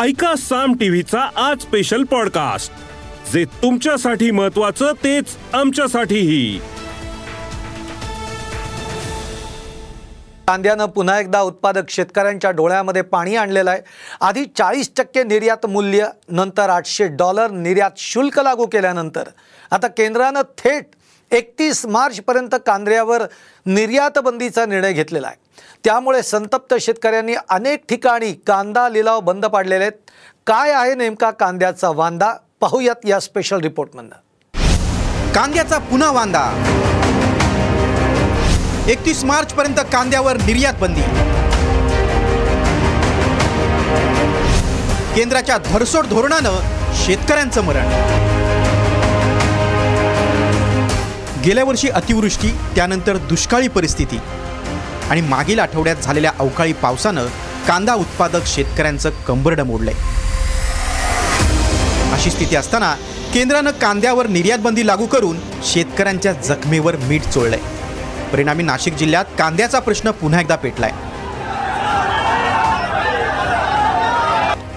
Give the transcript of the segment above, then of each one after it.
ऐका साम टीव्हीचा आज स्पेशल पॉडकास्ट जे तुमच्यासाठी महत्वाचं तेच आमच्यासाठीही. कांद्यानं पुन्हा एकदा उत्पादक शेतकऱ्यांच्या डोळ्यामध्ये पाणी आणलेलं आहे. आधी चाळीस टक्के निर्यात मूल्य नंतर आठशे डॉलर निर्यात शुल्क लागू केल्यानंतर. आता केंद्रानं थेट एकतीस मार्चपर्यंत कांद्यावर निर्यातबंदीचा निर्णय घेतलेला आहे. त्यामुळे संतप्त शेतकऱ्यांनी अनेक ठिकाणी कांदा लिलाव बंद पाडलेले आहेत. काय आहे नेमका कांद्याचा वांदा? पाहूयात या स्पेशल रिपोर्टमधनं कांद्याचा पुन्हा वांदा. एकतीस मार्चपर्यंत कांद्यावर निर्यात बंदी केंद्राच्या धरसोड धोरणानं शेतकऱ्यांचं मरण. गेल्या वर्षी अतिवृष्टी त्यानंतर दुष्काळी परिस्थिती आणि मागील आठवड्यात झालेल्या अवकाळी पावसानं कांदा उत्पादक शेतकऱ्यांचं कंबरडं मोडलंय. अशी स्थिती असताना केंद्रानं कांद्यावर निर्यात बंदी लागू करून शेतकऱ्यांच्या जखमेवर मीठ चोळलंय. परिणामी नाशिक जिल्ह्यात कांद्याचा प्रश्न पुन्हा एकदा पेटलाय.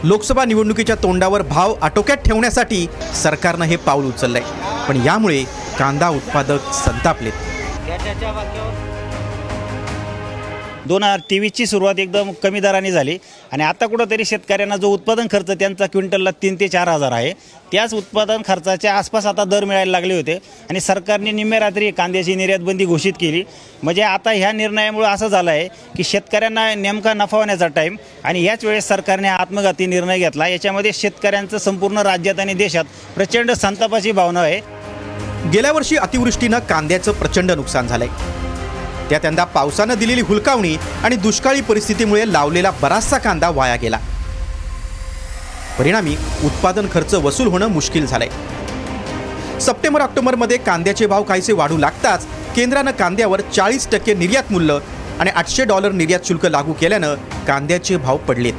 लोकसभा निवडणुकीच्या तोंडावर भाव आटोक्यात ठेवण्यासाठी सरकारनं हे पाऊल उचललंय. पण यामुळे कांदा उत्पादक संतापलेत दोन हजार तेवीसची सुरुवात एकदम कमी दराने झाली आणि आता कुठंतरी शेतकऱ्यांना जो उत्पादन खर्च त्यांचा क्विंटलला तीन ते चार हजार आहे त्याच उत्पादन खर्चाच्या आसपास आता दर मिळायला लागले होते आणि सरकारने निम्म्या रात्री कांद्याची निर्यातबंदी घोषित केली. म्हणजे आता ह्या निर्णयामुळे असं झालं आहे की शेतकऱ्यांना नेमका नफा होण्याचा टाईम आणि याच वेळेस सरकारने आत्मघाती निर्णय घेतला. याच्यामध्ये शेतकऱ्यांचं संपूर्ण राज्यात आणि देशात प्रचंड संतापाची भावना आहे. गेल्या वर्षी अतिवृष्टीनं कांद्याचं प्रचंड नुकसान झालंय. त्यात यंदा पावसानं दिलेली हुलकावणी आणि दुष्काळी परिस्थितीमुळे लावलेला बराचसा कांदा वाया गेला. परिणामी उत्पादन खर्च वसूल होणं मुश्किल झालंय. सप्टेंबर ऑक्टोबरमध्ये कांद्याचे भाव काहीसे वाढू लागताच केंद्रानं कांद्यावर चाळीस टक्के निर्यात मूल्य आणि आठशे डॉलर निर्यात शुल्क लागू केल्यानं कांद्याचे भाव पडलेत.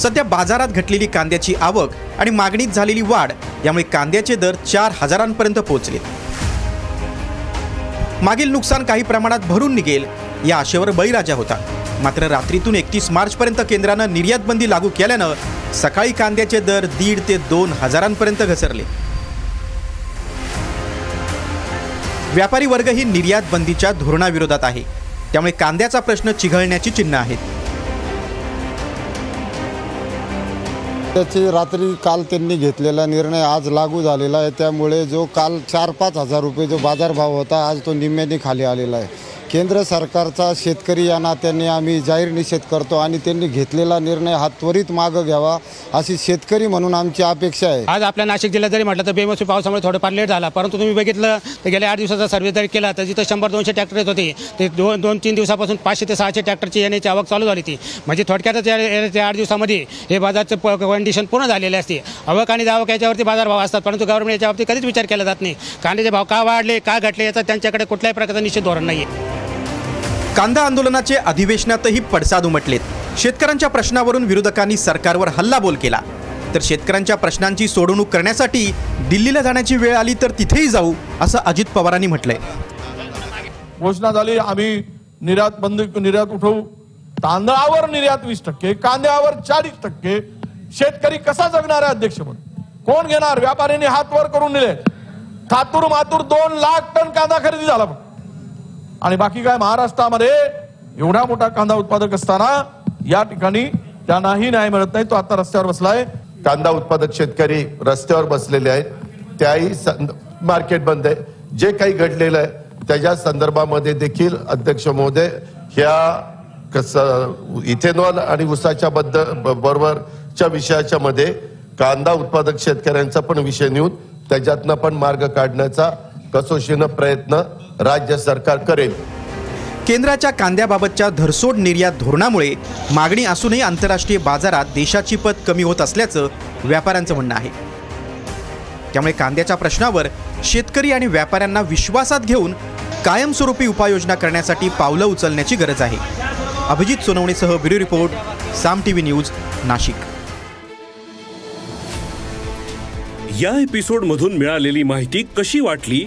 सध्या बाजारात घटलेली कांद्याची आवक आणि मागणीत झालेली वाढ यामुळे कांद्याचे दर चार हजारांपर्यंत पोहोचले. मागील नुकसान काही प्रमाणात भरून निघेल या आशेवर बळीराजा होता. मात्र रात्रीतून एकतीस मार्चपर्यंत केंद्रानं निर्यात बंदी लागू केल्यानं सकाळी कांद्याचे दर दीड ते दोन हजारांपर्यंत घसरले. व्यापारी वर्गही निर्यात बंदीच्या धोरणाविरोधात आहे. त्यामुळे कांद्याचा प्रश्न चिघळण्याची चिन्ह आहेत. त्याची रात्री काल त्यांनी घेतलेला निर्णय आज लागू झालेला आहे. त्यामुळे जो काल चार पाच हजार रुपये जो बाजारभाव होता आज तो निम्म्याने खाली आलेला आहे. केंद्र सरकारचा शेतकरी या नात्याने आम्ही जाहीर निषेध करतो आणि त्यांनी घेतलेला निर्णय हा त्वरित मागं घ्यावा अशी शेतकरी म्हणून आमची अपेक्षा आहे. आज आपल्या नाशिक जिल्ह्यात जरी म्हटलं तर बेमोसमी पावसामुळे थोडंफार लेट झाला परंतु तुम्ही बघितलं तर गेल्या आठ दिवसाचा सर्वे जरी केला तर जिथं शंभर दोनशे ट्रॅक्टर येत होते ते दोन दोन तीन दिवसापासून पाचशे ते सहाशे ट्रॅक्टरची येण्याची आवक चालू झाली ती म्हणजे थोडक्यातच या- त्या आठ दिवसामध्ये हे बाजारचं कंडिशन पूर्ण झालेले असते. आवक आणि दावक याच्यावरती बाजारभाव असतात परंतु गव्हर्नमेंट याच्या बाबतीत कधीच विचार केला जात नाही. कांद्याचे भाव का वाढले का घटले याचा त्यांच्याकडे कुठल्याही प्रकारचं निश्चित धोरण नाही आहे कांदा आंदोलनाचे अधिवेशनातही पडसाद उमटलेत. शेतकऱ्यांच्या प्रश्नावरून विरोधकांनी सरकारवर हल्लाबोल केला. तर शेतकऱ्यांच्या प्रश्नांची सोडवणूक करण्यासाठी दिल्लीला जाण्याची वेळ आली तर तिथेही जाऊ असं अजित पवारांनी म्हटलंय. घोषणा झाली आम्ही निर्यात बंद निर्यात उठवू. तांदळावर निर्यात वीस टक्के कांद्यावर चाळीस टक्के. शेतकरी कसा जगणार आहे अध्यक्षपद कोण घेणार? व्यापाऱ्यांनी हात वर करून दिले थातूर मातूर दोन लाख टन कांदा खरेदी झाला आणि बाकी काय? महाराष्ट्रामध्ये एवढा मोठा कांदा उत्पादक असताना या ठिकाणी त्यांनाही न्याय मिळत नाही. तो आता रस्त्यावर बसलाय. कांदा उत्पादक शेतकरी रस्त्यावर बसलेले आहेत. त्याही सं- मार्केट बंद आहे. जे काही घडलेलं आहे त्याच्या संदर्भामध्ये देखील अध्यक्ष महोदय ह्या कसं इथेनॉल आणि उसाच्या बद्दल बरोबरच्या विषयाच्या मध्ये कांदा उत्पादक शेतकऱ्यांचा पण विषय नेऊन त्याच्यातनं पण मार्ग काढण्याचा कसोशीनं प्रयत्न राज्य सरकार करेल. केंद्राच्या कांद्याबाबतच्या धरसोड निर्यात धोरणामुळे मागणी असूनही आंतरराष्ट्रीय बाजारात देशाची पत कमी होत असल्याचं व्यापाऱ्यांचं म्हणणं आहे. त्यामुळे कांद्याच्या प्रश्नावर शेतकरी आणि व्यापाऱ्यांना विश्वासात घेऊन कायमस्वरूपी उपाययोजना करण्यासाठी पावलं उचलण्याची गरज आहे. Abhijit सोनवणेसह bureau report Saam TV news Nashik. या एपिसोड मधून मिळालेली माहिती कशी वाटली?